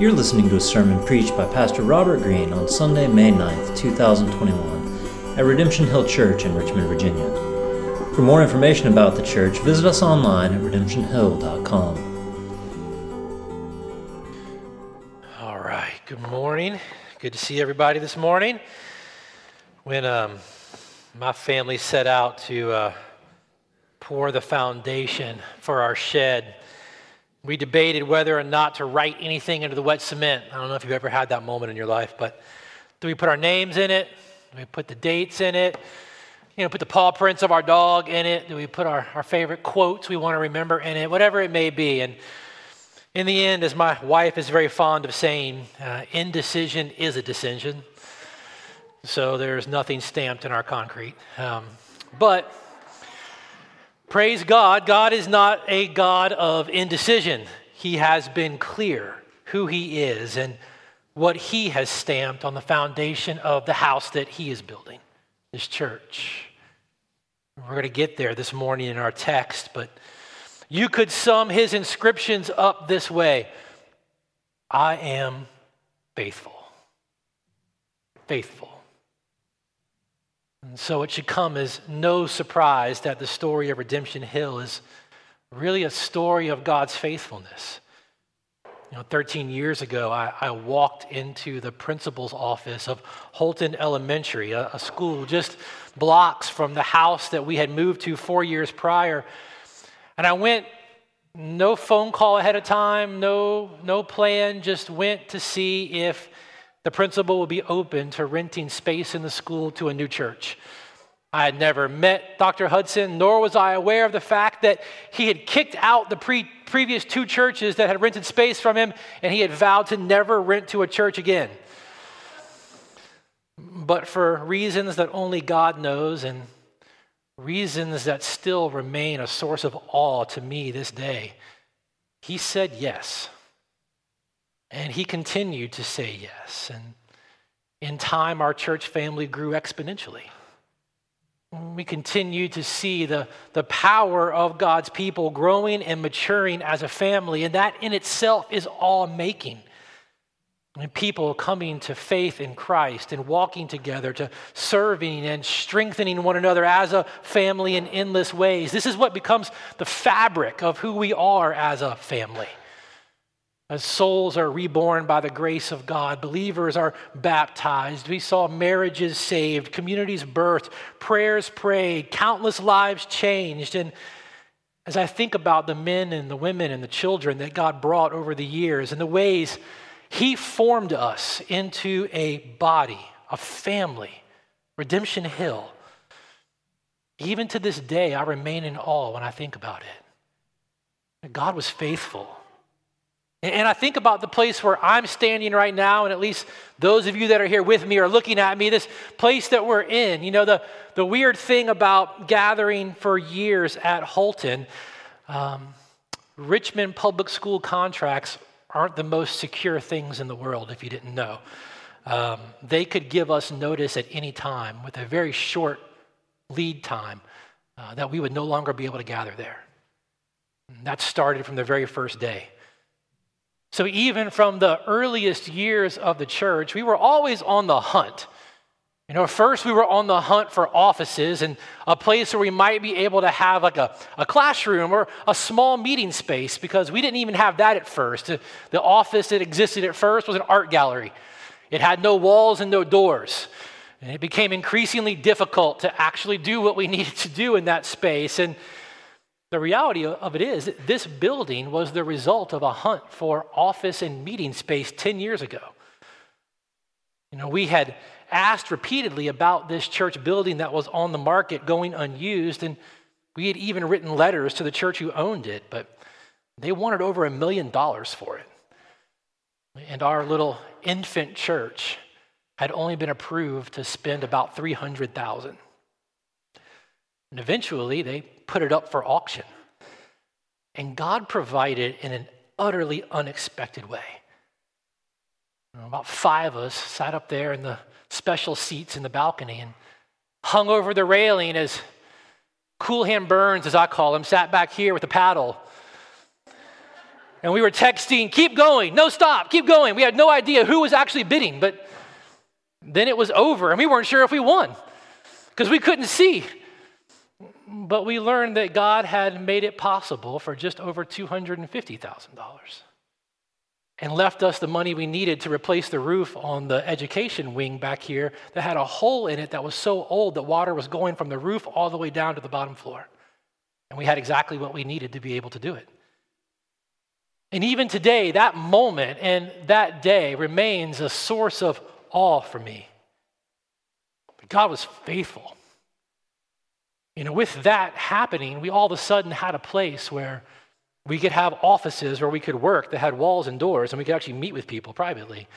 You're listening to a sermon preached by Pastor Robert Greene on Sunday, May 9th, 2021, at Redemption Hill Church in Richmond, Virginia. For more information about the church, visit us online at redemptionhill.com. All right, good morning. Good to see everybody this morning. When um, my family set out to uh, pour the foundation for our shed, we debated whether or not to write anything into the wet cement. I don't know if you've ever had that moment in your life, but do we put our names in it? Do we put the dates in it? You know, put the paw prints of our dog in it? Do we put our, our favorite quotes we want to remember in it? Whatever it may be. And in the end, as my wife is very fond of saying, uh, indecision is a decision. So there's nothing stamped in our concrete. Um, but Praise God, God is not a God of indecision. He has been clear who He is and what He has stamped on the foundation of the house that He is building, His church. We're going to get there this morning in our text, but you could sum His inscriptions up this way I am faithful. Faithful. And so it should come as no surprise that the story of Redemption Hill is really a story of God's faithfulness. You know, 13 years ago, I, I walked into the principal's office of Holton Elementary, a, a school just blocks from the house that we had moved to four years prior. And I went, no phone call ahead of time, no, no plan, just went to see if the principal would be open to renting space in the school to a new church. I had never met Dr. Hudson, nor was I aware of the fact that he had kicked out the pre- previous two churches that had rented space from him, and he had vowed to never rent to a church again. But for reasons that only God knows, and reasons that still remain a source of awe to me this day, he said yes. And he continued to say yes. And in time, our church family grew exponentially. We continue to see the, the power of God's people growing and maturing as a family, and that in itself is all making. And people coming to faith in Christ and walking together, to serving and strengthening one another as a family in endless ways. This is what becomes the fabric of who we are as a family. As souls are reborn by the grace of God, believers are baptized. We saw marriages saved, communities birthed, prayers prayed, countless lives changed. And as I think about the men and the women and the children that God brought over the years and the ways He formed us into a body, a family, Redemption Hill, even to this day, I remain in awe when I think about it. God was faithful. And I think about the place where I'm standing right now, and at least those of you that are here with me are looking at me, this place that we're in. You know, the, the weird thing about gathering for years at Holton, um, Richmond public school contracts aren't the most secure things in the world, if you didn't know. Um, they could give us notice at any time with a very short lead time uh, that we would no longer be able to gather there. And that started from the very first day. So, even from the earliest years of the church, we were always on the hunt. You know, first we were on the hunt for offices and a place where we might be able to have like a, a classroom or a small meeting space because we didn't even have that at first. The office that existed at first was an art gallery, it had no walls and no doors. And it became increasingly difficult to actually do what we needed to do in that space. And the reality of it is, this building was the result of a hunt for office and meeting space 10 years ago. You know, we had asked repeatedly about this church building that was on the market going unused, and we had even written letters to the church who owned it, but they wanted over a million dollars for it. And our little infant church had only been approved to spend about 300,000. And eventually they put it up for auction. And God provided in an utterly unexpected way. About five of us sat up there in the special seats in the balcony and hung over the railing as Cool Hand Burns, as I call him, sat back here with a paddle. And we were texting, keep going, no stop, keep going. We had no idea who was actually bidding, but then it was over and we weren't sure if we won because we couldn't see. But we learned that God had made it possible for just over $250,000 and left us the money we needed to replace the roof on the education wing back here that had a hole in it that was so old that water was going from the roof all the way down to the bottom floor. And we had exactly what we needed to be able to do it. And even today, that moment and that day remains a source of awe for me. But God was faithful. You know, with that happening, we all of a sudden had a place where we could have offices where we could work that had walls and doors, and we could actually meet with people privately.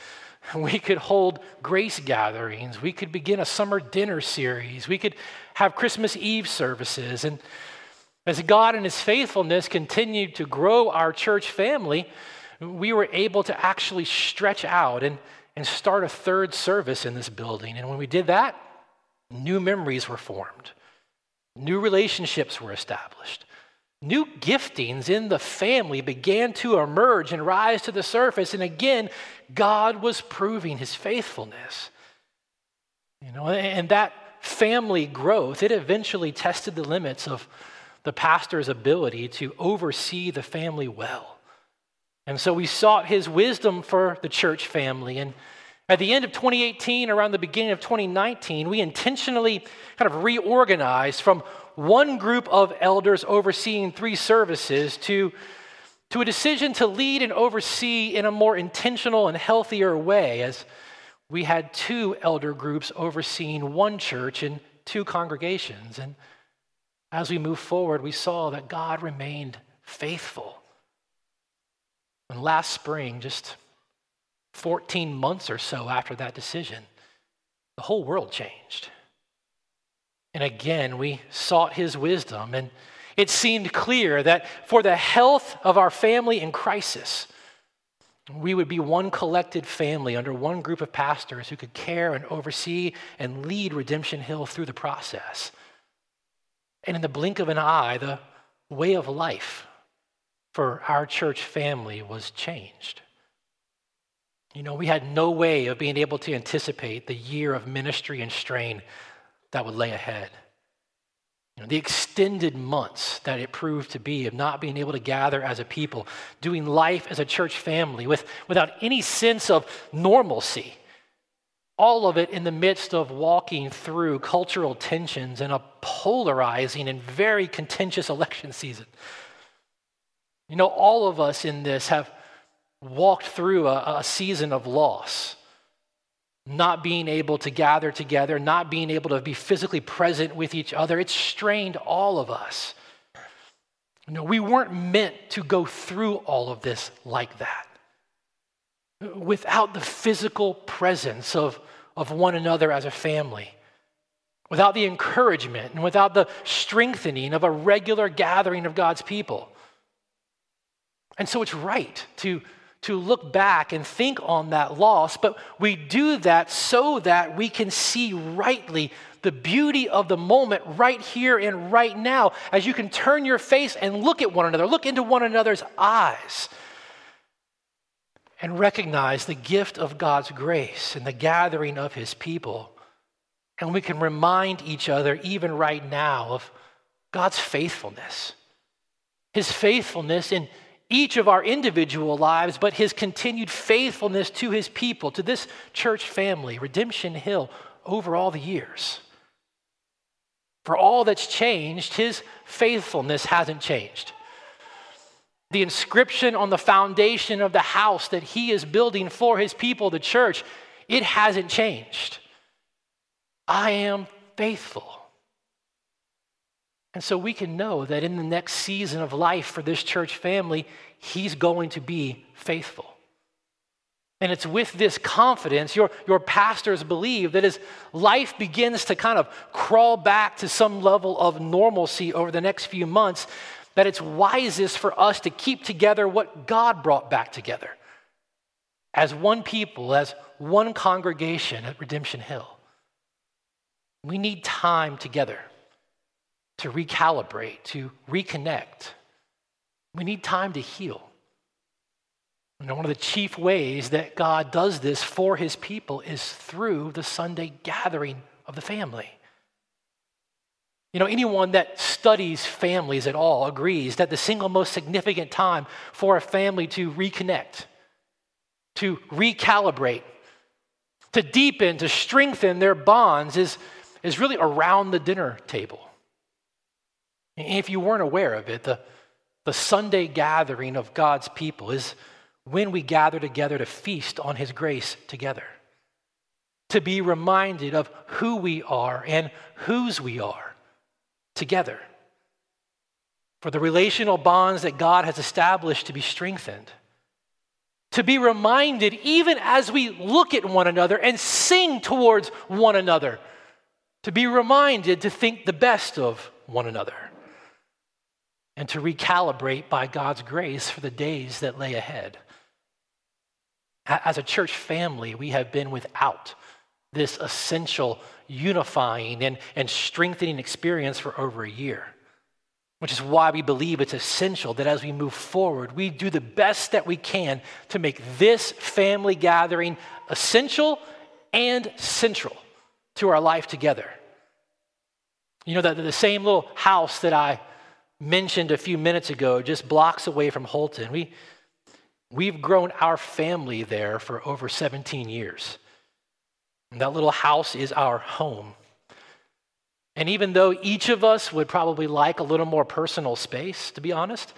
We could hold grace gatherings. We could begin a summer dinner series. We could have Christmas Eve services. And as God and His faithfulness continued to grow our church family, we were able to actually stretch out and, and start a third service in this building. And when we did that, new memories were formed, new relationships were established. New giftings in the family began to emerge and rise to the surface. And again, God was proving his faithfulness. You know, and that family growth, it eventually tested the limits of the pastor's ability to oversee the family well. And so we sought his wisdom for the church family. And at the end of 2018, around the beginning of 2019, we intentionally kind of reorganized from one group of elders overseeing three services to, to a decision to lead and oversee in a more intentional and healthier way, as we had two elder groups overseeing one church and two congregations. And as we moved forward, we saw that God remained faithful. And last spring, just 14 months or so after that decision, the whole world changed. And again, we sought his wisdom, and it seemed clear that for the health of our family in crisis, we would be one collected family under one group of pastors who could care and oversee and lead Redemption Hill through the process. And in the blink of an eye, the way of life for our church family was changed. You know, we had no way of being able to anticipate the year of ministry and strain that would lay ahead. You know, the extended months that it proved to be of not being able to gather as a people, doing life as a church family with, without any sense of normalcy. All of it in the midst of walking through cultural tensions and a polarizing and very contentious election season. You know, all of us in this have walked through a, a season of loss not being able to gather together, not being able to be physically present with each other. It strained all of us. No, we weren't meant to go through all of this like that. Without the physical presence of, of one another as a family, without the encouragement and without the strengthening of a regular gathering of God's people. And so it's right to to look back and think on that loss, but we do that so that we can see rightly the beauty of the moment right here and right now as you can turn your face and look at one another, look into one another's eyes, and recognize the gift of God's grace and the gathering of his people. And we can remind each other, even right now, of God's faithfulness. His faithfulness in each of our individual lives, but his continued faithfulness to his people, to this church family, Redemption Hill, over all the years. For all that's changed, his faithfulness hasn't changed. The inscription on the foundation of the house that he is building for his people, the church, it hasn't changed. I am faithful. And so we can know that in the next season of life for this church family, he's going to be faithful. And it's with this confidence, your, your pastors believe that as life begins to kind of crawl back to some level of normalcy over the next few months, that it's wisest for us to keep together what God brought back together as one people, as one congregation at Redemption Hill. We need time together to recalibrate, to reconnect. We need time to heal. And one of the chief ways that God does this for his people is through the Sunday gathering of the family. You know, anyone that studies families at all agrees that the single most significant time for a family to reconnect, to recalibrate, to deepen, to strengthen their bonds is, is really around the dinner table. If you weren't aware of it, the, the Sunday gathering of God's people is when we gather together to feast on His grace together, to be reminded of who we are and whose we are together, for the relational bonds that God has established to be strengthened, to be reminded even as we look at one another and sing towards one another, to be reminded to think the best of one another and to recalibrate by God's grace for the days that lay ahead. As a church family, we have been without this essential unifying and, and strengthening experience for over a year, which is why we believe it's essential that as we move forward, we do the best that we can to make this family gathering essential and central to our life together. You know, that the same little house that I mentioned a few minutes ago, just blocks away from Holton. We, we've grown our family there for over 17 years. And that little house is our home. And even though each of us would probably like a little more personal space, to be honest,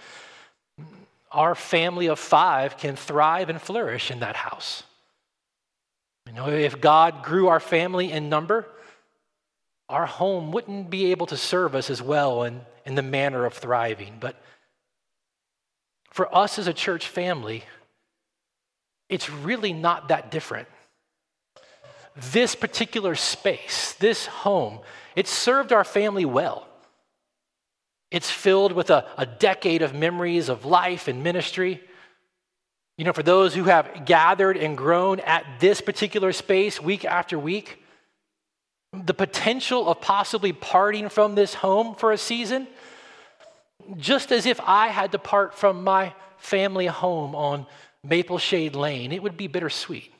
our family of five can thrive and flourish in that house. You know, if God grew our family in number, our home wouldn't be able to serve us as well in, in the manner of thriving. But for us as a church family, it's really not that different. This particular space, this home, it served our family well. It's filled with a, a decade of memories of life and ministry. You know, for those who have gathered and grown at this particular space week after week, the potential of possibly parting from this home for a season, just as if I had to part from my family home on Maple Shade Lane, it would be bittersweet.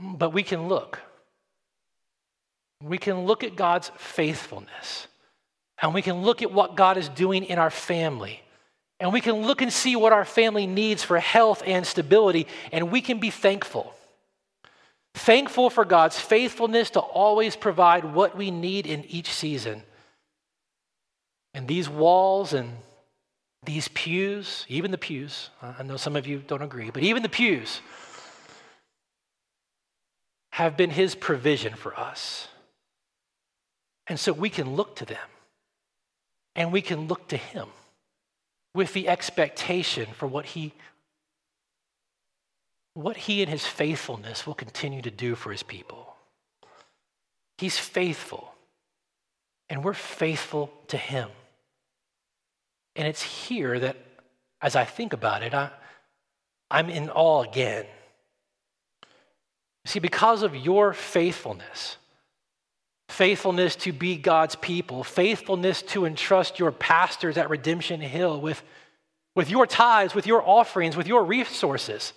But we can look. We can look at God's faithfulness, and we can look at what God is doing in our family. And we can look and see what our family needs for health and stability, and we can be thankful. Thankful for God's faithfulness to always provide what we need in each season. And these walls and these pews, even the pews, I know some of you don't agree, but even the pews have been His provision for us. And so we can look to them and we can look to Him with the expectation for what He what he and his faithfulness will continue to do for his people. He's faithful, and we're faithful to him. And it's here that, as I think about it, I, I'm in awe again. See, because of your faithfulness, faithfulness to be God's people, faithfulness to entrust your pastors at Redemption Hill with, with your tithes, with your offerings, with your resources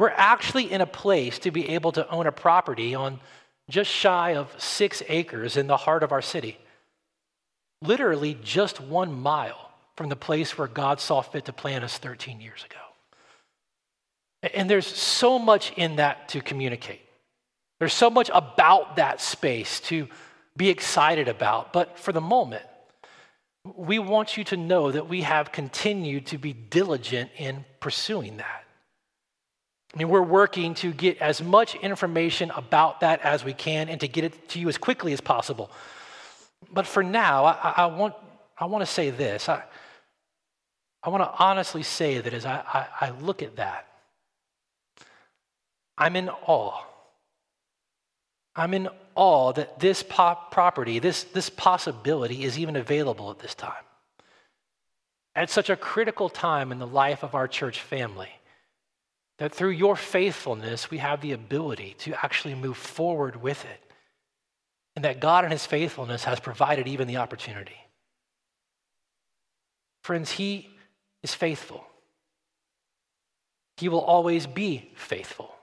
we're actually in a place to be able to own a property on just shy of six acres in the heart of our city. Literally just one mile from the place where God saw fit to plant us 13 years ago. And there's so much in that to communicate. There's so much about that space to be excited about. But for the moment, we want you to know that we have continued to be diligent in pursuing that. I mean, we're working to get as much information about that as we can and to get it to you as quickly as possible. But for now, I, I want, I want to say this. I, I want to honestly say that as I, I, I look at that, I'm in awe. I'm in awe that this pop property, this, this possibility is even available at this time. At such a critical time in the life of our church family that through your faithfulness, we have the ability to actually move forward with it. And that God and His faithfulness has provided even the opportunity. Friends, He is faithful. He will always be faithful.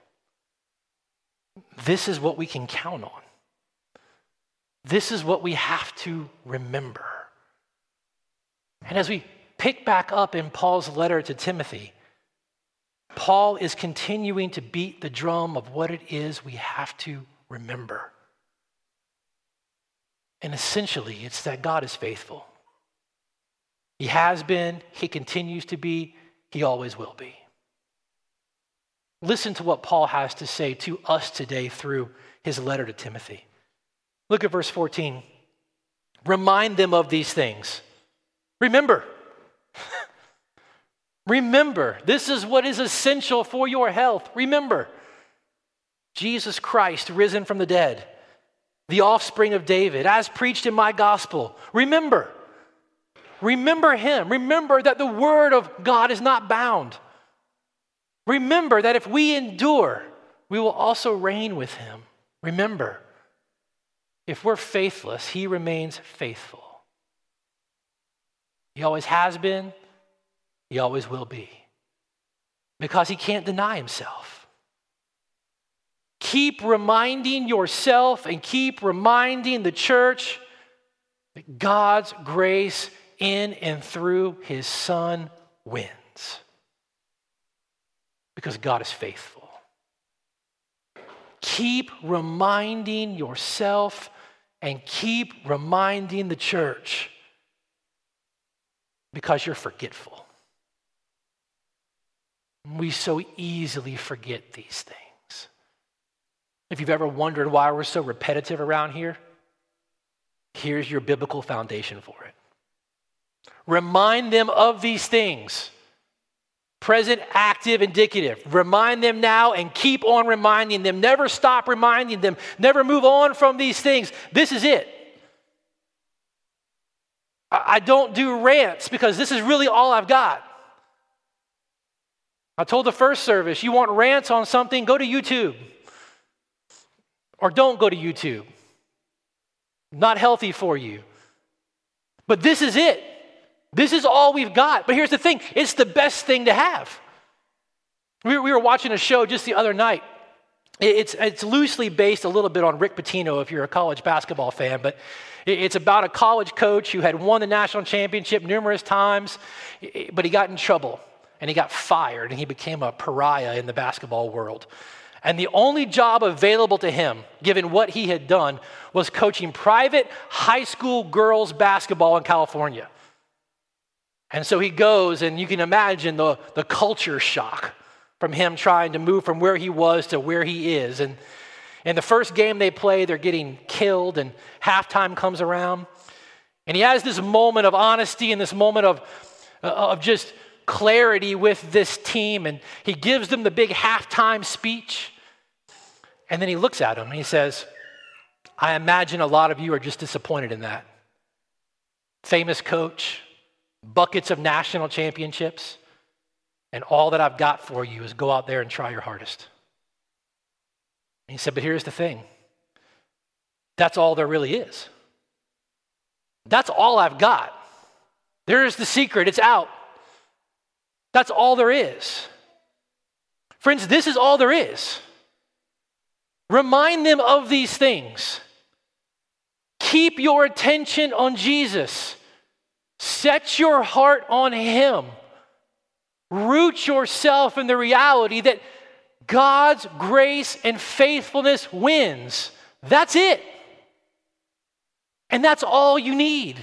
This is what we can count on. This is what we have to remember. And as we pick back up in Paul's letter to Timothy, Paul is continuing to beat the drum of what it is we have to remember. And essentially, it's that God is faithful. He has been, He continues to be, He always will be. Listen to what Paul has to say to us today through his letter to Timothy. Look at verse 14. Remind them of these things. Remember. Remember. This is what is essential for your health. Remember. Jesus Christ, risen from the dead, the offspring of David, as preached in my gospel. Remember. Remember him. Remember that the word of God is not bound. Remember that if we endure, we will also reign with him. Remember, if we're faithless, he remains faithful. He always has been, he always will be, because he can't deny himself. Keep reminding yourself and keep reminding the church that God's grace in and through his Son wins because God is faithful. Keep reminding yourself and keep reminding the church because you're forgetful. We so easily forget these things. If you've ever wondered why we're so repetitive around here, here's your biblical foundation for it. Remind them of these things Present, active, indicative. Remind them now and keep on reminding them. Never stop reminding them. Never move on from these things. This is it. I don't do rants because this is really all I've got. I told the first service, you want rants on something, go to YouTube. Or don't go to YouTube. Not healthy for you. But this is it. This is all we've got. But here's the thing it's the best thing to have. We, we were watching a show just the other night. It's, it's loosely based a little bit on Rick Pitino if you're a college basketball fan, but it's about a college coach who had won the national championship numerous times, but he got in trouble and he got fired and he became a pariah in the basketball world. And the only job available to him, given what he had done, was coaching private high school girls basketball in California. And so he goes, and you can imagine the, the culture shock from him trying to move from where he was to where he is. And in the first game they play, they're getting killed, and halftime comes around. And he has this moment of honesty and this moment of, uh, of just clarity with this team. And he gives them the big halftime speech. And then he looks at them and he says, I imagine a lot of you are just disappointed in that. Famous coach, buckets of national championships, and all that I've got for you is go out there and try your hardest. And he said, But here's the thing that's all there really is. That's all I've got. There's the secret, it's out. That's all there is. Friends, this is all there is. Remind them of these things. Keep your attention on Jesus. Set your heart on Him. Root yourself in the reality that God's grace and faithfulness wins. That's it. And that's all you need.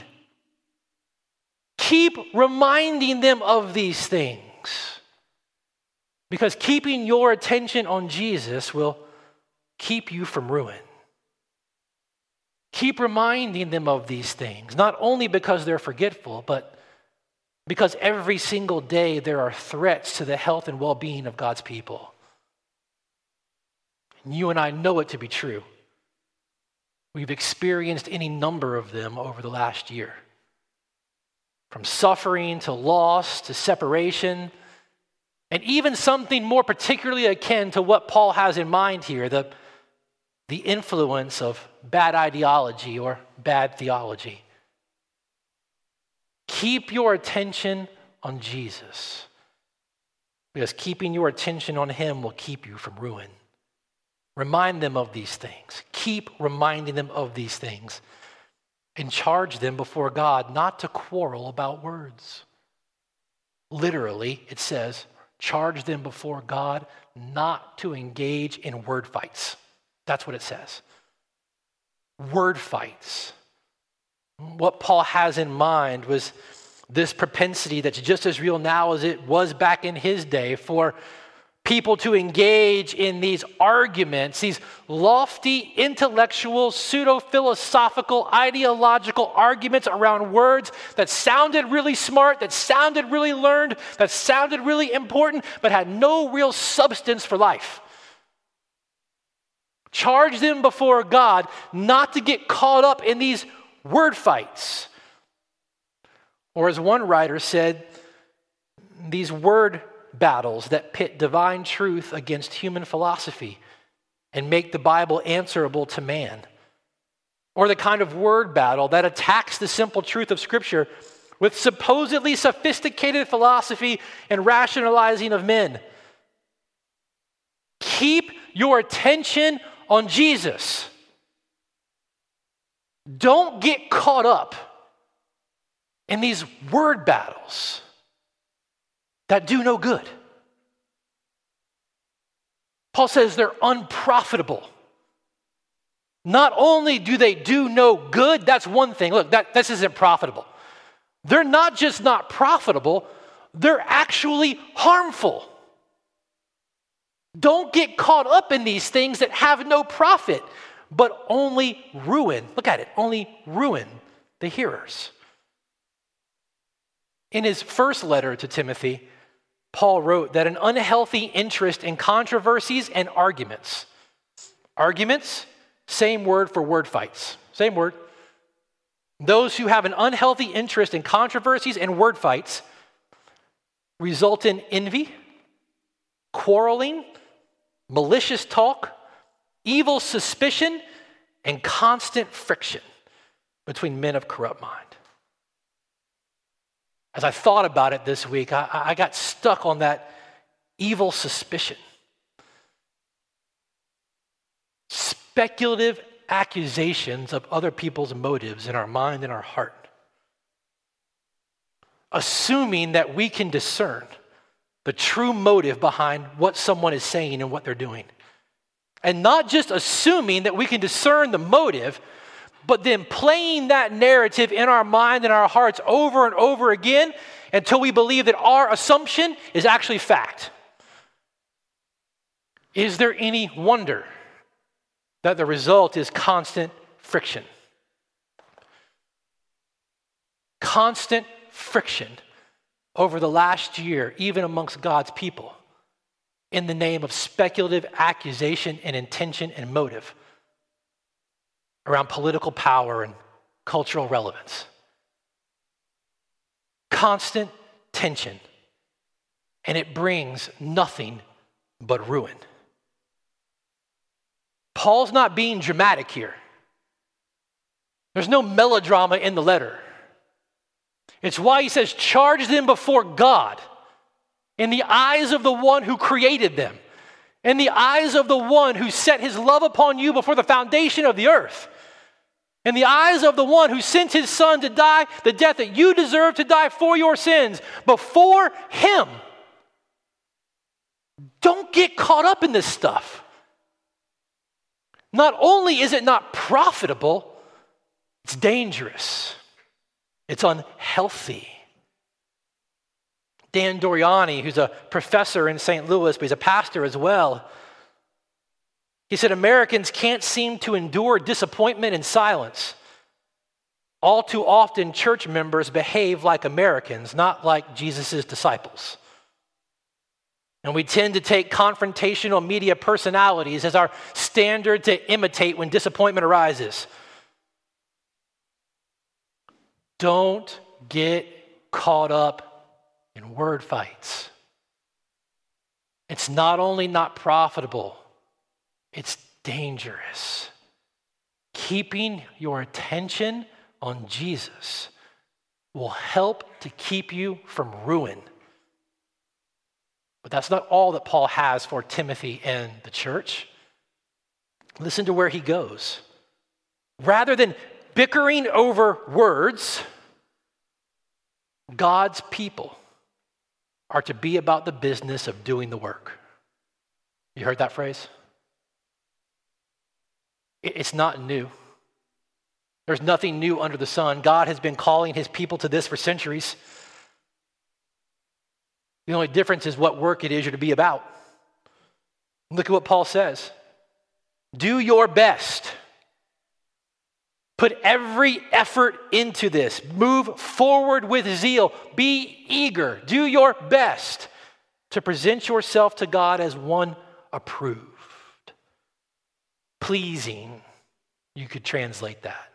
Keep reminding them of these things. Because keeping your attention on Jesus will keep you from ruin. Keep reminding them of these things, not only because they're forgetful, but because every single day there are threats to the health and well being of God's people. And you and I know it to be true. We've experienced any number of them over the last year. From suffering to loss to separation, and even something more particularly akin to what Paul has in mind here the the influence of bad ideology or bad theology. Keep your attention on Jesus. because keeping your attention on Him will keep you from ruin. Remind them of these things. Keep reminding them of these things. And charge them before God not to quarrel about words. Literally, it says, charge them before God not to engage in word fights. That's what it says. Word fights. What Paul has in mind was this propensity that's just as real now as it was back in his day for people to engage in these arguments, these lofty, intellectual, pseudo philosophical, ideological arguments around words that sounded really smart, that sounded really learned, that sounded really important, but had no real substance for life. Charge them before God not to get caught up in these word fights. Or, as one writer said, these word battles that pit divine truth against human philosophy and make the Bible answerable to man. Or the kind of word battle that attacks the simple truth of Scripture with supposedly sophisticated philosophy and rationalizing of men. Keep your attention on Jesus. Don't get caught up in these word battles that do no good. Paul says they're unprofitable. Not only do they do no good, that's one thing. Look, that, this isn't profitable. They're not just not profitable, they're actually harmful. Don't get caught up in these things that have no profit, but only ruin. Look at it, only ruin the hearers. In his first letter to Timothy, Paul wrote that an unhealthy interest in controversies and arguments. Arguments, same word for word fights. Same word. Those who have an unhealthy interest in controversies and word fights result in envy, quarreling, malicious talk, evil suspicion, and constant friction between men of corrupt mind as I thought about it this week, I, I got stuck on that evil suspicion. Speculative accusations of other people's motives in our mind and our heart. Assuming that we can discern the true motive behind what someone is saying and what they're doing. And not just assuming that we can discern the motive, but then playing that narrative in our mind and our hearts over and over again until we believe that our assumption is actually fact. Is there any wonder that the result is constant friction? Constant friction over the last year, even amongst God's people, in the name of speculative accusation and intention and motive around political power and cultural relevance. Constant tension, and it brings nothing but ruin. Paul's not being dramatic here. There's no melodrama in the letter. It's why he says, charge them before God in the eyes of the one who created them, in the eyes of the one who set his love upon you before the foundation of the earth in the eyes of the one who sent his son to die the death that you deserve to die for your sins, before him. Don't get caught up in this stuff. Not only is it not profitable, it's dangerous, it's unhealthy. Dan Doriani, who's a professor in St. Louis, but he's a pastor as well, he said, Americans can't seem to endure disappointment in silence. All too often, church members behave like Americans, not like Jesus' disciples. And we tend to take confrontational media personalities as our standard to imitate when disappointment arises. Don't get caught up in word fights. It's not only not profitable, it's dangerous. Keeping your attention on Jesus will help to keep you from ruin. But That's not all that Paul has for Timothy and the church. Listen to where he goes. Rather than bickering over words, God's people are to be about the business of doing the work. You heard that phrase? It's not new. There's nothing new under the sun. God has been calling his people to this for centuries. The only difference is what work it is you're to be about. Look at what Paul says do your best. Put every effort into this. Move forward with zeal. Be eager. Do your best to present yourself to God as one approved, pleasing. You could translate that.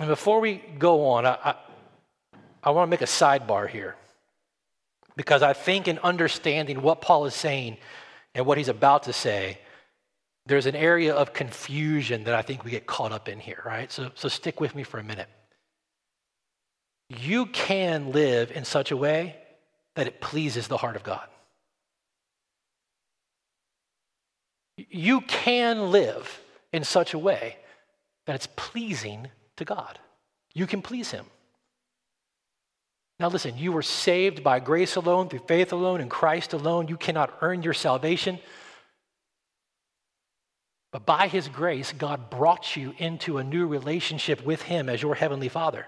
And before we go on, I, I, I want to make a sidebar here because I think in understanding what Paul is saying and what he's about to say, there's an area of confusion that I think we get caught up in here, right? So, so stick with me for a minute. You can live in such a way that it pleases the heart of God. You can live in such a way that it's pleasing to God. You can please Him. Now, listen, you were saved by grace alone, through faith alone, in Christ alone. You cannot earn your salvation. But by His grace, God brought you into a new relationship with Him as your Heavenly Father.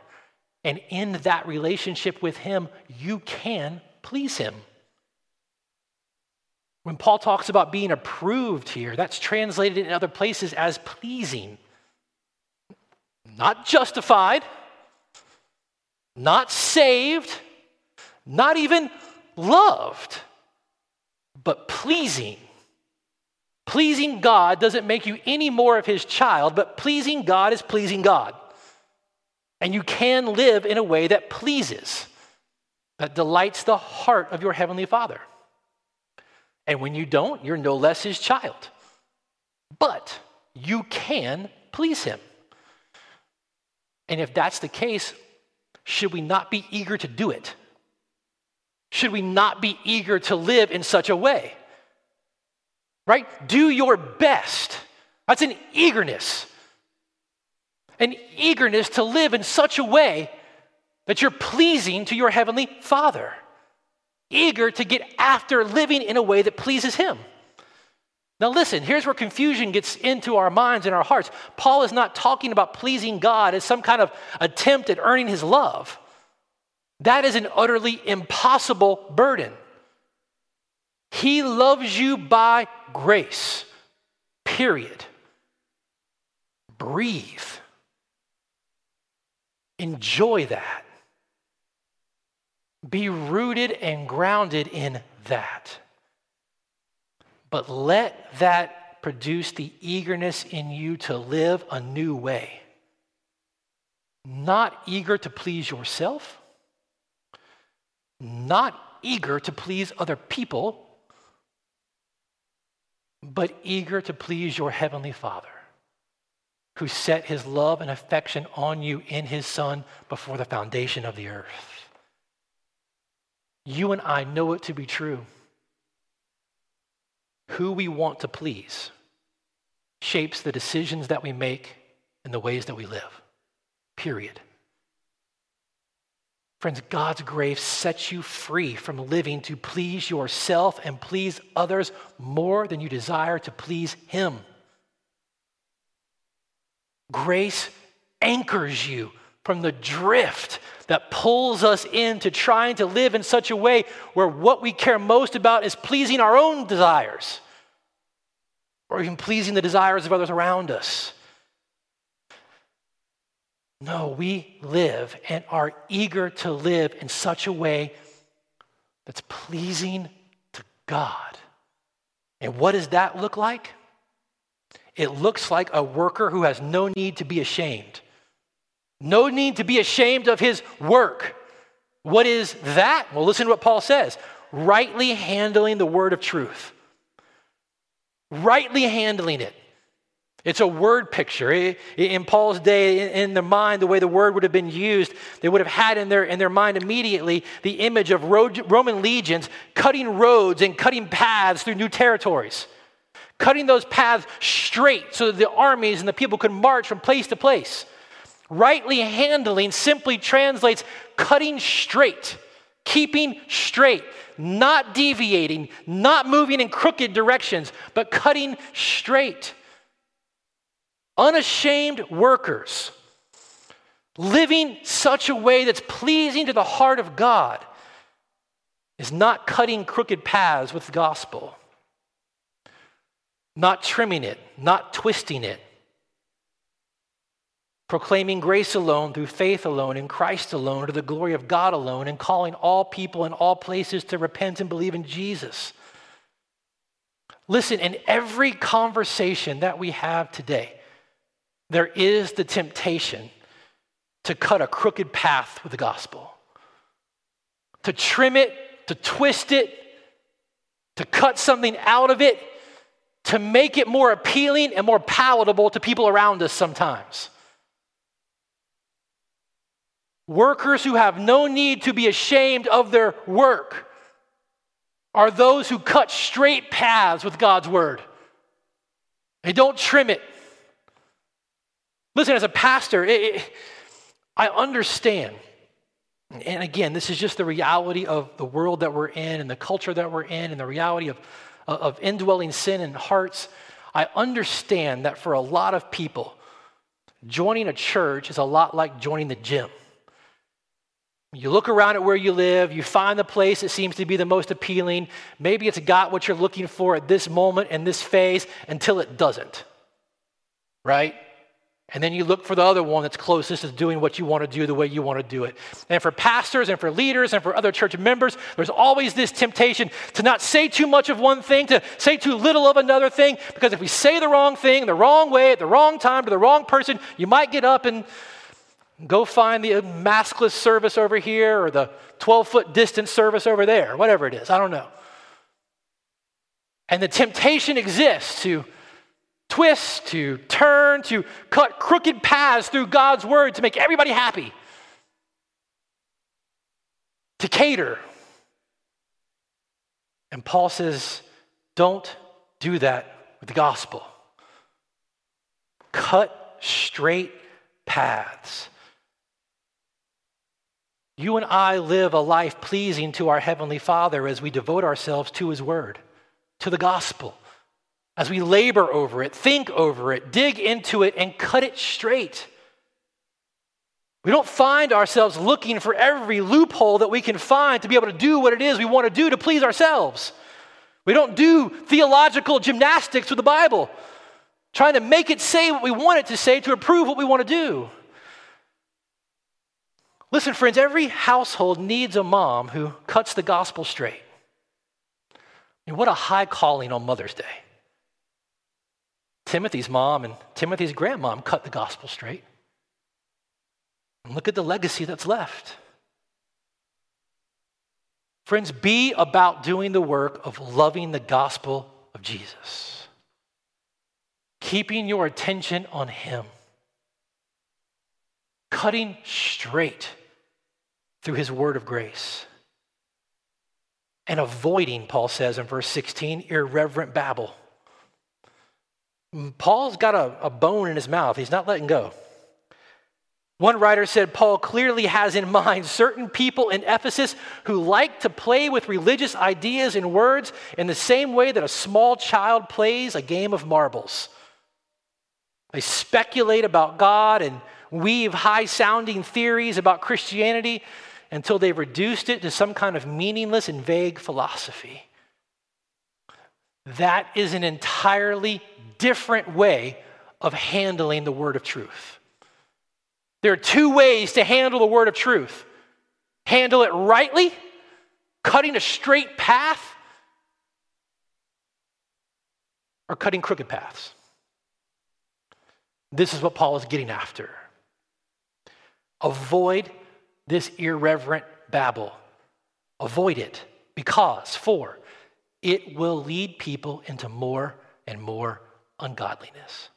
And in that relationship with Him, you can please Him. When Paul talks about being approved here, that's translated in other places as pleasing. Not justified, not saved, not even loved, but pleasing. Pleasing God doesn't make you any more of his child, but pleasing God is pleasing God. And you can live in a way that pleases, that delights the heart of your heavenly Father. And when you don't, you're no less his child. But you can please him. And if that's the case, should we not be eager to do it? Should we not be eager to live in such a way? Right? Do your best. That's an eagerness. An eagerness to live in such a way that you're pleasing to your heavenly Father. Eager to get after living in a way that pleases Him. Now, listen, here's where confusion gets into our minds and our hearts. Paul is not talking about pleasing God as some kind of attempt at earning his love. That is an utterly impossible burden. He loves you by grace, period. Breathe. Enjoy that. Be rooted and grounded in that. But let that produce the eagerness in you to live a new way. Not eager to please yourself, not eager to please other people, but eager to please your heavenly Father, who set his love and affection on you in his Son before the foundation of the earth. You and I know it to be true who we want to please shapes the decisions that we make and the ways that we live. Period. Friends, God's grace sets you free from living to please yourself and please others more than you desire to please Him. Grace anchors you from the drift that pulls us into trying to live in such a way where what we care most about is pleasing our own desires or even pleasing the desires of others around us. No, we live and are eager to live in such a way that's pleasing to God. And what does that look like? It looks like a worker who has no need to be ashamed. No need to be ashamed of his work. What is that? Well, listen to what Paul says rightly handling the word of truth. Rightly handling it. It's a word picture. In Paul's day, in their mind, the way the word would have been used, they would have had in their, in their mind immediately the image of Roman legions cutting roads and cutting paths through new territories, cutting those paths straight so that the armies and the people could march from place to place. Rightly handling simply translates cutting straight, keeping straight, not deviating, not moving in crooked directions, but cutting straight. Unashamed workers, living such a way that's pleasing to the heart of God, is not cutting crooked paths with the gospel, not trimming it, not twisting it, proclaiming grace alone through faith alone in Christ alone to the glory of God alone, and calling all people in all places to repent and believe in Jesus. Listen, in every conversation that we have today, there is the temptation to cut a crooked path with the gospel, to trim it, to twist it, to cut something out of it, to make it more appealing and more palatable to people around us sometimes. Workers who have no need to be ashamed of their work are those who cut straight paths with God's word. They don't trim it, Listen, as a pastor, it, it, I understand. And again, this is just the reality of the world that we're in and the culture that we're in and the reality of, of indwelling sin in hearts. I understand that for a lot of people, joining a church is a lot like joining the gym. You look around at where you live, you find the place that seems to be the most appealing. Maybe it's got what you're looking for at this moment and this phase until it doesn't. Right? And then you look for the other one that's closest to doing what you want to do the way you want to do it. And for pastors and for leaders and for other church members, there's always this temptation to not say too much of one thing, to say too little of another thing, because if we say the wrong thing the wrong way at the wrong time to the wrong person, you might get up and go find the maskless service over here or the 12 foot distance service over there, whatever it is. I don't know. And the temptation exists to twist, to turn, to cut crooked paths through God's word to make everybody happy, to cater. And Paul says, don't do that with the gospel. Cut straight paths. You and I live a life pleasing to our Heavenly Father as we devote ourselves to His Word, to the gospel as we labor over it, think over it, dig into it, and cut it straight. We don't find ourselves looking for every loophole that we can find to be able to do what it is we want to do to please ourselves. We don't do theological gymnastics with the Bible, trying to make it say what we want it to say to approve what we want to do. Listen, friends, every household needs a mom who cuts the gospel straight. I mean, what a high calling on Mother's Day. Timothy's mom and Timothy's grandmom cut the gospel straight. And look at the legacy that's left. Friends, be about doing the work of loving the gospel of Jesus, keeping your attention on Him, cutting straight through His word of grace, and avoiding, Paul says in verse 16, irreverent babble. Paul's got a, a bone in his mouth, he's not letting go. One writer said Paul clearly has in mind certain people in Ephesus who like to play with religious ideas and words in the same way that a small child plays a game of marbles. They speculate about God and weave high sounding theories about Christianity until they've reduced it to some kind of meaningless and vague philosophy. That is an entirely different way of handling the word of truth. There are two ways to handle the word of truth handle it rightly, cutting a straight path, or cutting crooked paths. This is what Paul is getting after. Avoid this irreverent babble. Avoid it because, for, it will lead people into more and more ungodliness.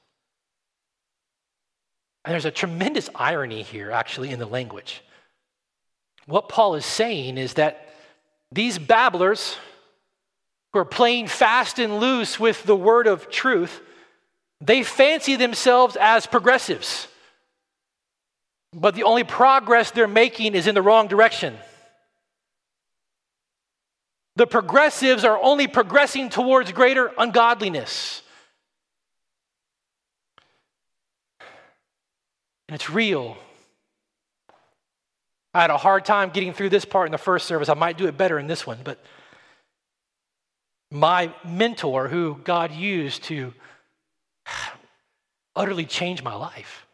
And there's a tremendous irony here, actually, in the language. What Paul is saying is that these babblers who are playing fast and loose with the word of truth, they fancy themselves as progressives. But the only progress they're making is in the wrong direction. The progressives are only progressing towards greater ungodliness. And it's real. I had a hard time getting through this part in the first service. I might do it better in this one, but my mentor, who God used to utterly change my life,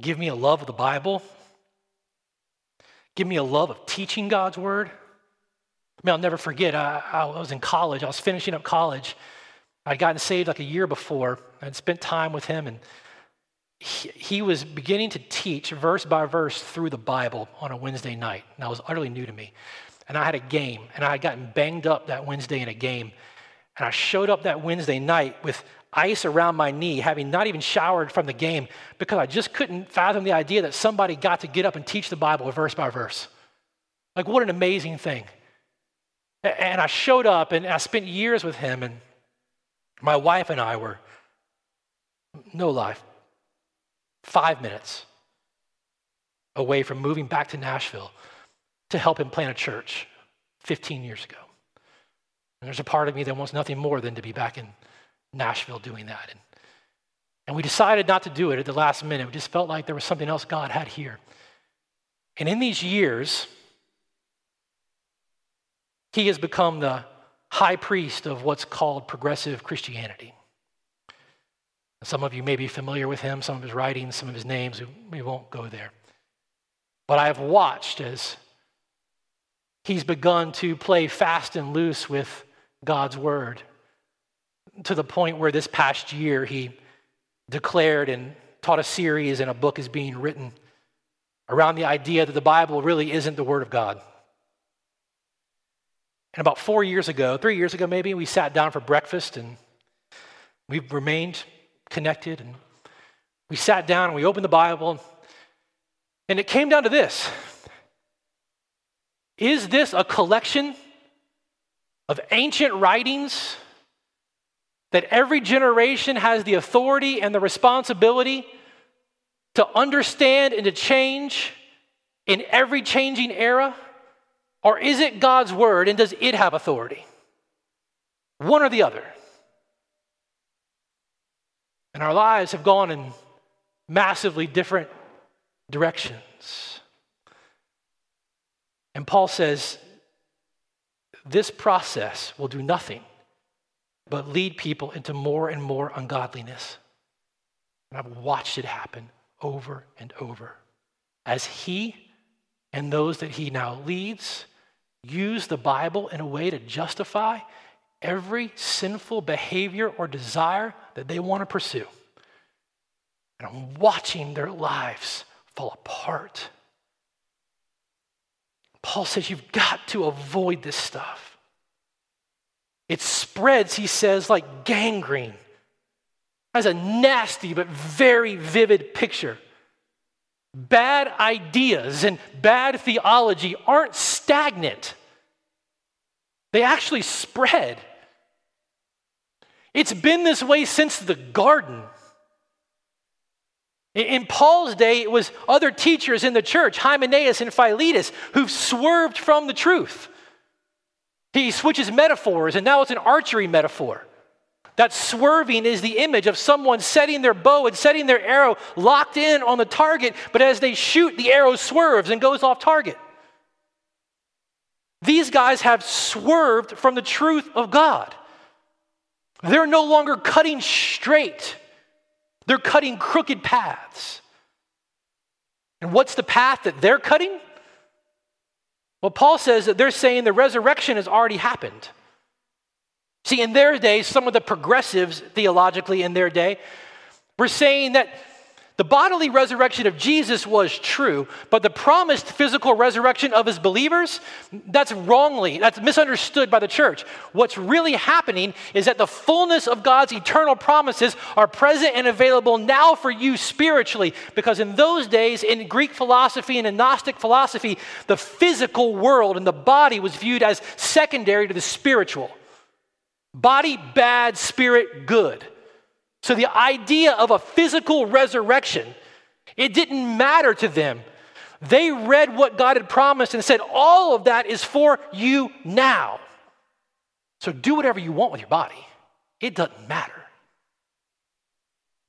give me a love of the Bible, give me a love of teaching God's word. I mean, I'll never forget, I, I was in college, I was finishing up college. I'd gotten saved like a year before. I'd spent time with him, and he, he was beginning to teach verse by verse through the Bible on a Wednesday night. And that was utterly new to me. And I had a game, and I had gotten banged up that Wednesday in a game. And I showed up that Wednesday night with ice around my knee, having not even showered from the game, because I just couldn't fathom the idea that somebody got to get up and teach the Bible verse by verse. Like, what an amazing thing. And I showed up, and I spent years with him, and my wife and I were, no life, five minutes away from moving back to Nashville to help him plant a church 15 years ago. And there's a part of me that wants nothing more than to be back in Nashville doing that. And, and we decided not to do it at the last minute. We just felt like there was something else God had here. And in these years, he has become the high priest of what's called progressive Christianity. Some of you may be familiar with him, some of his writings, some of his names. We won't go there. But I have watched as he's begun to play fast and loose with God's word to the point where this past year he declared and taught a series and a book is being written around the idea that the Bible really isn't the word of God. And about four years ago, three years ago maybe, we sat down for breakfast and we've remained connected. And we sat down and we opened the Bible, and it came down to this Is this a collection of ancient writings that every generation has the authority and the responsibility to understand and to change in every changing era? Or is it God's word and does it have authority? One or the other. And our lives have gone in massively different directions. And Paul says this process will do nothing but lead people into more and more ungodliness. And I've watched it happen over and over as he and those that he now leads use the Bible in a way to justify every sinful behavior or desire that they want to pursue. And I'm watching their lives fall apart. Paul says you've got to avoid this stuff. It spreads, he says, like gangrene. Has a nasty but very vivid picture. Bad ideas and bad theology aren't stagnant. They actually spread. It's been this way since the garden. In Paul's day, it was other teachers in the church, Hymenaeus and Philetus, who've swerved from the truth. He switches metaphors, and now it's an archery metaphor. That swerving is the image of someone setting their bow and setting their arrow locked in on the target, but as they shoot, the arrow swerves and goes off target. These guys have swerved from the truth of God. They're no longer cutting straight, they're cutting crooked paths. And what's the path that they're cutting? Well, Paul says that they're saying the resurrection has already happened. See, in their day, some of the progressives theologically in their day were saying that The bodily resurrection of Jesus was true, but the promised physical resurrection of his believers, that's wrongly, that's misunderstood by the church. What's really happening is that the fullness of God's eternal promises are present and available now for you spiritually, because in those days, in Greek philosophy and in Gnostic philosophy, the physical world and the body was viewed as secondary to the spiritual. Body bad, spirit good. So the idea of a physical resurrection, it didn't matter to them. They read what God had promised and said, All of that is for you now. So do whatever you want with your body. It doesn't matter.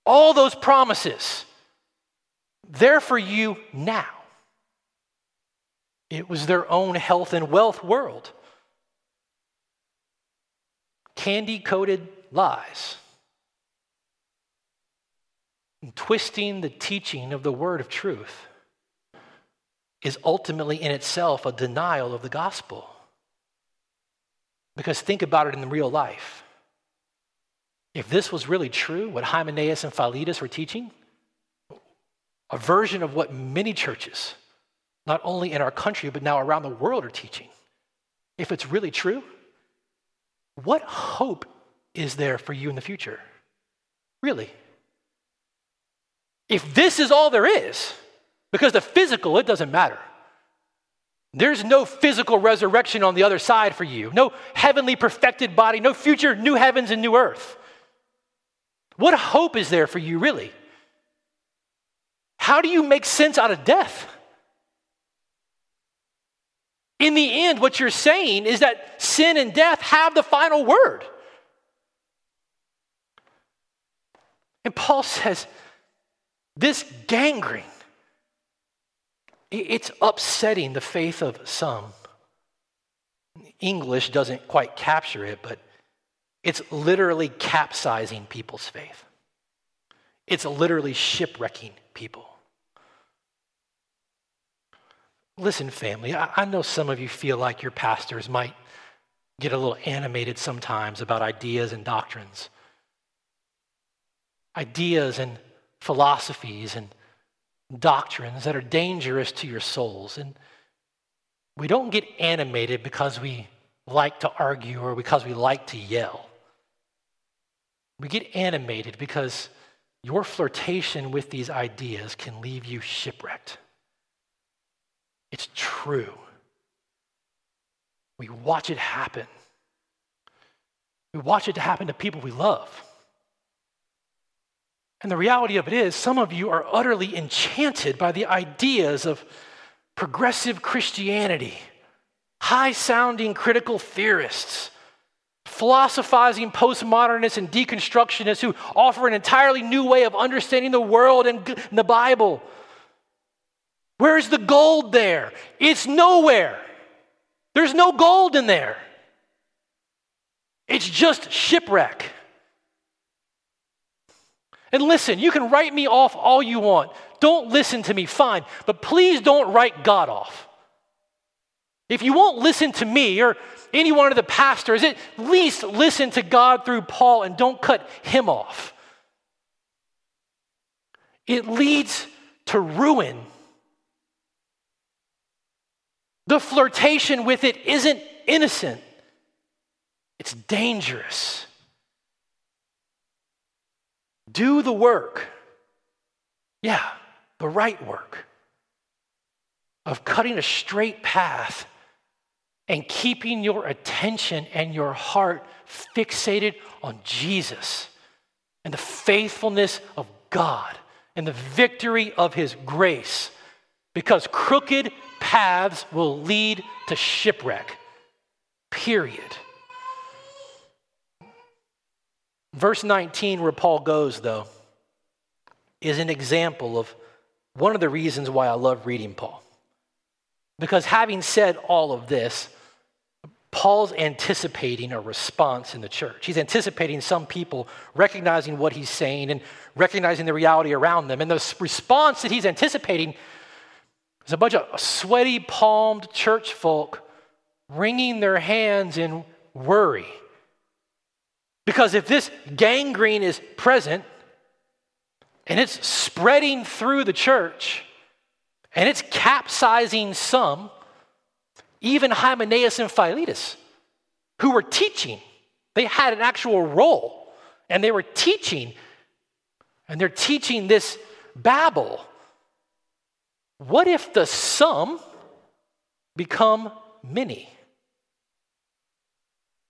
All those promises, they're for you now. It was their own health and wealth world. Candy coated lies and twisting the teaching of the word of truth is ultimately in itself a denial of the gospel. Because think about it in real life. If this was really true, what Hymenaeus and Philetus were teaching, a version of what many churches, not only in our country, but now around the world, are teaching, if it's really true, what hope is there for you in the future? Really? If this is all there is, because the physical, it doesn't matter. There's no physical resurrection on the other side for you, no heavenly perfected body, no future new heavens and new earth. What hope is there for you, really? How do you make sense out of death? In the end, what you're saying is that sin and death have the final word. And Paul says, this gangrene, it's upsetting the faith of some. English doesn't quite capture it, but it's literally capsizing people's faith. It's literally shipwrecking people. Listen, family, I, know some of you feel like your pastors might get a little animated sometimes about ideas and doctrines. Ideas and philosophies and doctrines that are dangerous to your souls. And we don't get animated because we like to argue or because we like to yell. We get animated because your flirtation with these ideas can leave you shipwrecked. It's true. We watch it happen. We watch it happen to people we love. And the reality of it is, some of you are utterly enchanted by the ideas of progressive Christianity, high sounding critical theorists, philosophizing postmodernists and deconstructionists who offer an entirely new way of understanding the world and the Bible. Where's the gold there? It's nowhere. There's no gold in there. It's just shipwreck. And listen, you can write me off all you want. Don't listen to me, fine. But please don't write God off. If you won't listen to me or any one of the pastors, at least listen to God through Paul and don't cut him off. It leads to ruin. The flirtation with it isn't innocent, it's dangerous. Do the work. Yeah, the right work of cutting a straight path and keeping your attention and your heart fixated on Jesus and the faithfulness of God and the victory of His grace. Because crooked paths will lead to shipwreck. Period. Verse 19, where Paul goes, though, is an example of one of the reasons why I love reading Paul. Because having said all of this, Paul's anticipating a response in the church. He's anticipating some people recognizing what he's saying and recognizing the reality around them. And the response that he's anticipating is a bunch of sweaty palmed church folk wringing their hands in worry because if this gangrene is present, and it's spreading through the church, and it's capsizing some, even Hymenaeus and Philetus, who were teaching. They had an actual role, and they were teaching, and they're teaching this Babel. What if the some become many?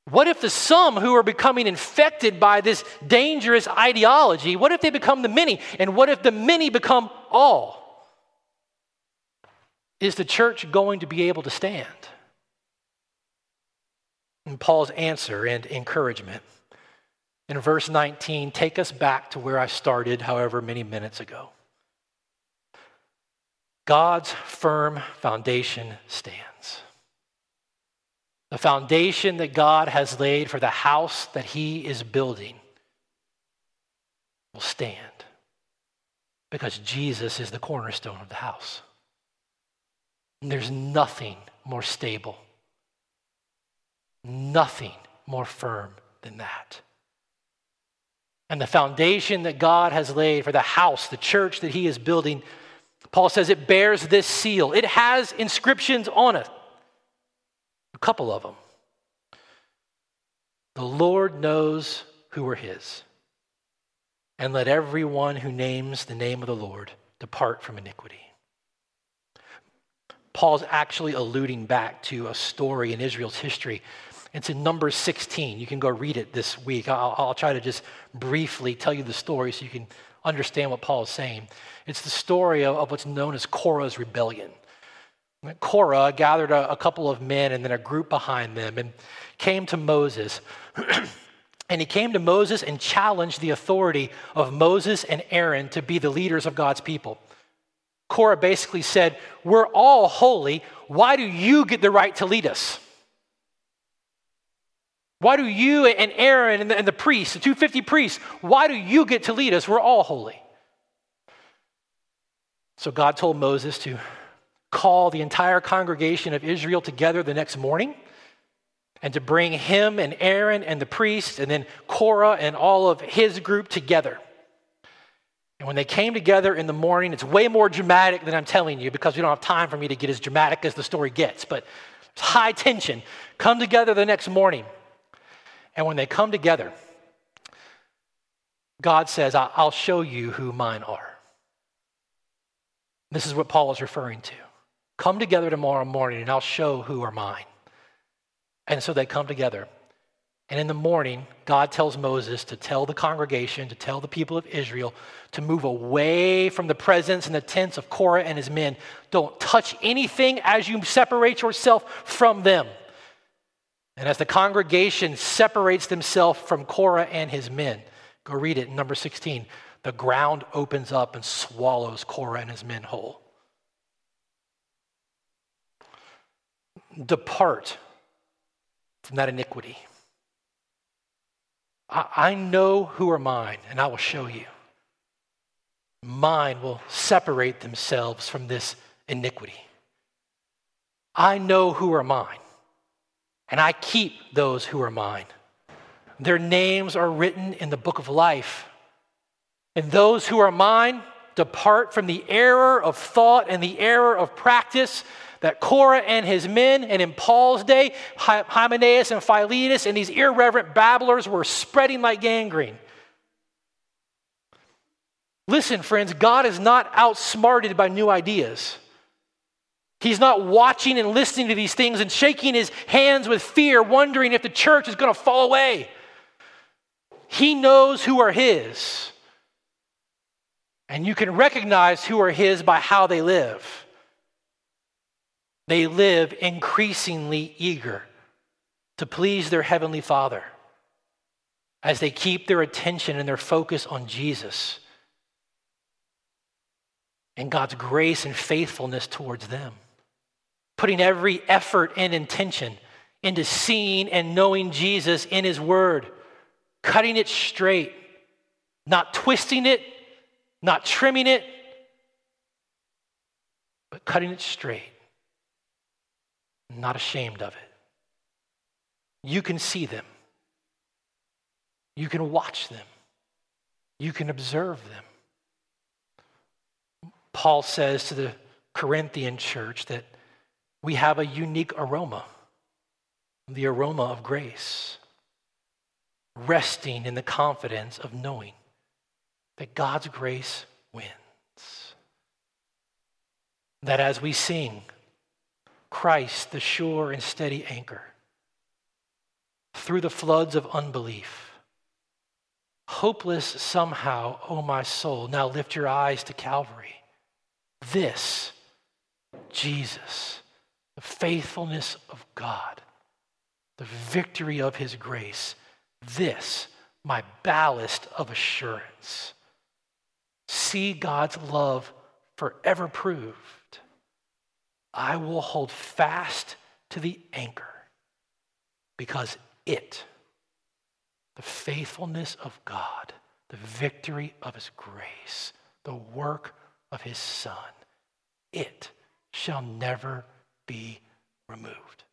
What if the some who are becoming infected by this dangerous ideology, what if they become the many? And what if the many become all? Is the church going to be able to stand? And Paul's answer and encouragement in verse 19 take us back to where I started, however many minutes ago. God's firm foundation stands. The foundation that God has laid for the house that he is building will stand because Jesus is the cornerstone of the house. And there's nothing more stable, nothing more firm than that. And the foundation that God has laid for the house, the church that he is building, Paul says it bears this seal. It has inscriptions on it. A couple of them. The Lord knows who are his. And let everyone who names the name of the Lord depart from iniquity. Paul's actually alluding back to a story in Israel's history. It's in Numbers 16. You can go read it this week. I'll, I'll, try to just briefly tell you the story so you can understand what Paul is saying. It's the story of, of what's known as Korah's rebellion. Korah gathered a, a couple of men and then a group behind them and came to Moses. and he came to Moses and challenged the authority of Moses and Aaron to be the leaders of God's people. Korah basically said, We're all holy. Why do you get the right to lead us? Why do you and Aaron and the, and the priests, the 250 priests, why do you get to lead us? We're all holy. So God told Moses to call the entire congregation of Israel together the next morning and to bring him and Aaron and the priests and then Korah and all of his group together. And when they came together in the morning, it's way more dramatic than I'm telling you because we don't have time for me to get as dramatic as the story gets, but it's high tension. Come together the next morning. And when they come together, God says, I'll show you who mine are. This is what Paul is referring to. Come together tomorrow morning and I'll show who are mine. And so they come together. And in the morning, God tells Moses to tell the congregation, to tell the people of Israel to move away from the presence and the tents of Korah and his men. Don't touch anything as you separate yourself from them. And as the congregation separates themselves from Korah and his men, go read it in number 16. The ground opens up and swallows Korah and his men whole. Depart from that iniquity. I, know who are mine, and I will show you. Mine will separate themselves from this iniquity. I know who are mine, and I keep those who are mine. Their names are written in the book of life. And those who are mine depart from the error of thought and the error of practice that Korah and his men, and in Paul's day, Hymenaeus and Philetus and these irreverent babblers were spreading like gangrene. Listen, friends, God is not outsmarted by new ideas. He's not watching and listening to these things and shaking his hands with fear, wondering if the church is going to fall away. He knows who are his. And you can recognize who are his by how they live. They live increasingly eager to please their Heavenly Father as they keep their attention and their focus on Jesus and God's grace and faithfulness towards them. Putting every effort and intention into seeing and knowing Jesus in His Word, cutting it straight, not twisting it, not trimming it, but cutting it straight not ashamed of it. You can see them. You can watch them. You can observe them. Paul says to the Corinthian church that we have a unique aroma, the aroma of grace, resting in the confidence of knowing that God's grace wins. That as we sing, Christ, the sure and steady anchor, through the floods of unbelief, hopeless somehow, O oh my soul, now lift your eyes to Calvary. This, Jesus, the faithfulness of God, the victory of his grace, this, my ballast of assurance. See God's love forever proved. I will hold fast to the anchor because it, the faithfulness of God, the victory of his grace, the work of his Son, it shall never be removed.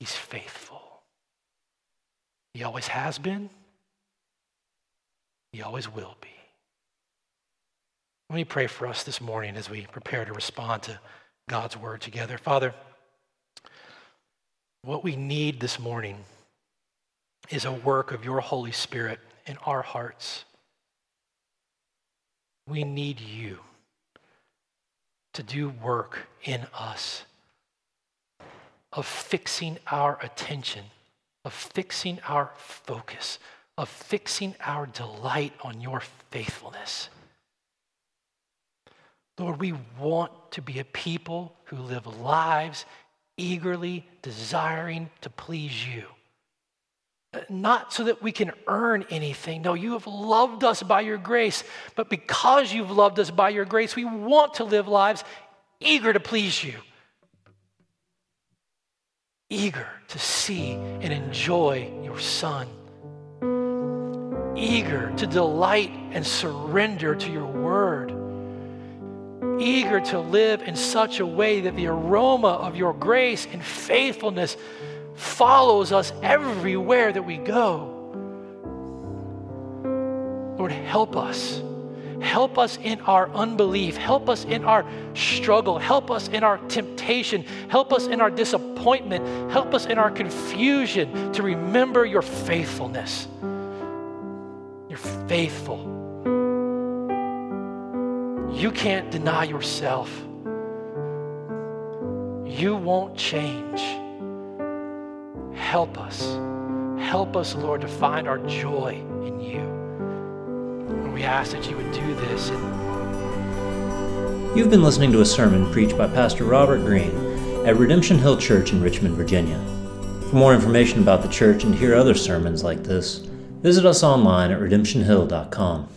He's faithful. He always has been. He always will be. Let me pray for us this morning as we prepare to respond to God's word together. Father, what we need this morning is a work of your Holy Spirit in our hearts. We need you to do work in us of fixing our attention, of fixing our focus, of fixing our delight on your faithfulness. Lord, we want to be a people who live lives eagerly desiring to please you. Uh, not so that we can earn anything. No, you have loved us by your grace. But because you've loved us by your grace, we want to live lives eager to please you. Eager to see and enjoy your Son. Eager to delight and surrender to your word eager to live in such a way that the aroma of your grace and faithfulness follows us everywhere that we go. Lord, help us. Help us in our unbelief. Help us in our struggle. Help us in our temptation. Help us in our disappointment. Help us in our confusion to remember your faithfulness. You're faithful. You can't deny yourself. You won't change. Help us. Help us, Lord, to find our joy in you. And we ask that you would do this. You've been listening to a sermon preached by Pastor Robert Greene at Redemption Hill Church in Richmond, Virginia. For more information about the church and to hear other sermons like this, visit us online at redemptionhill.com.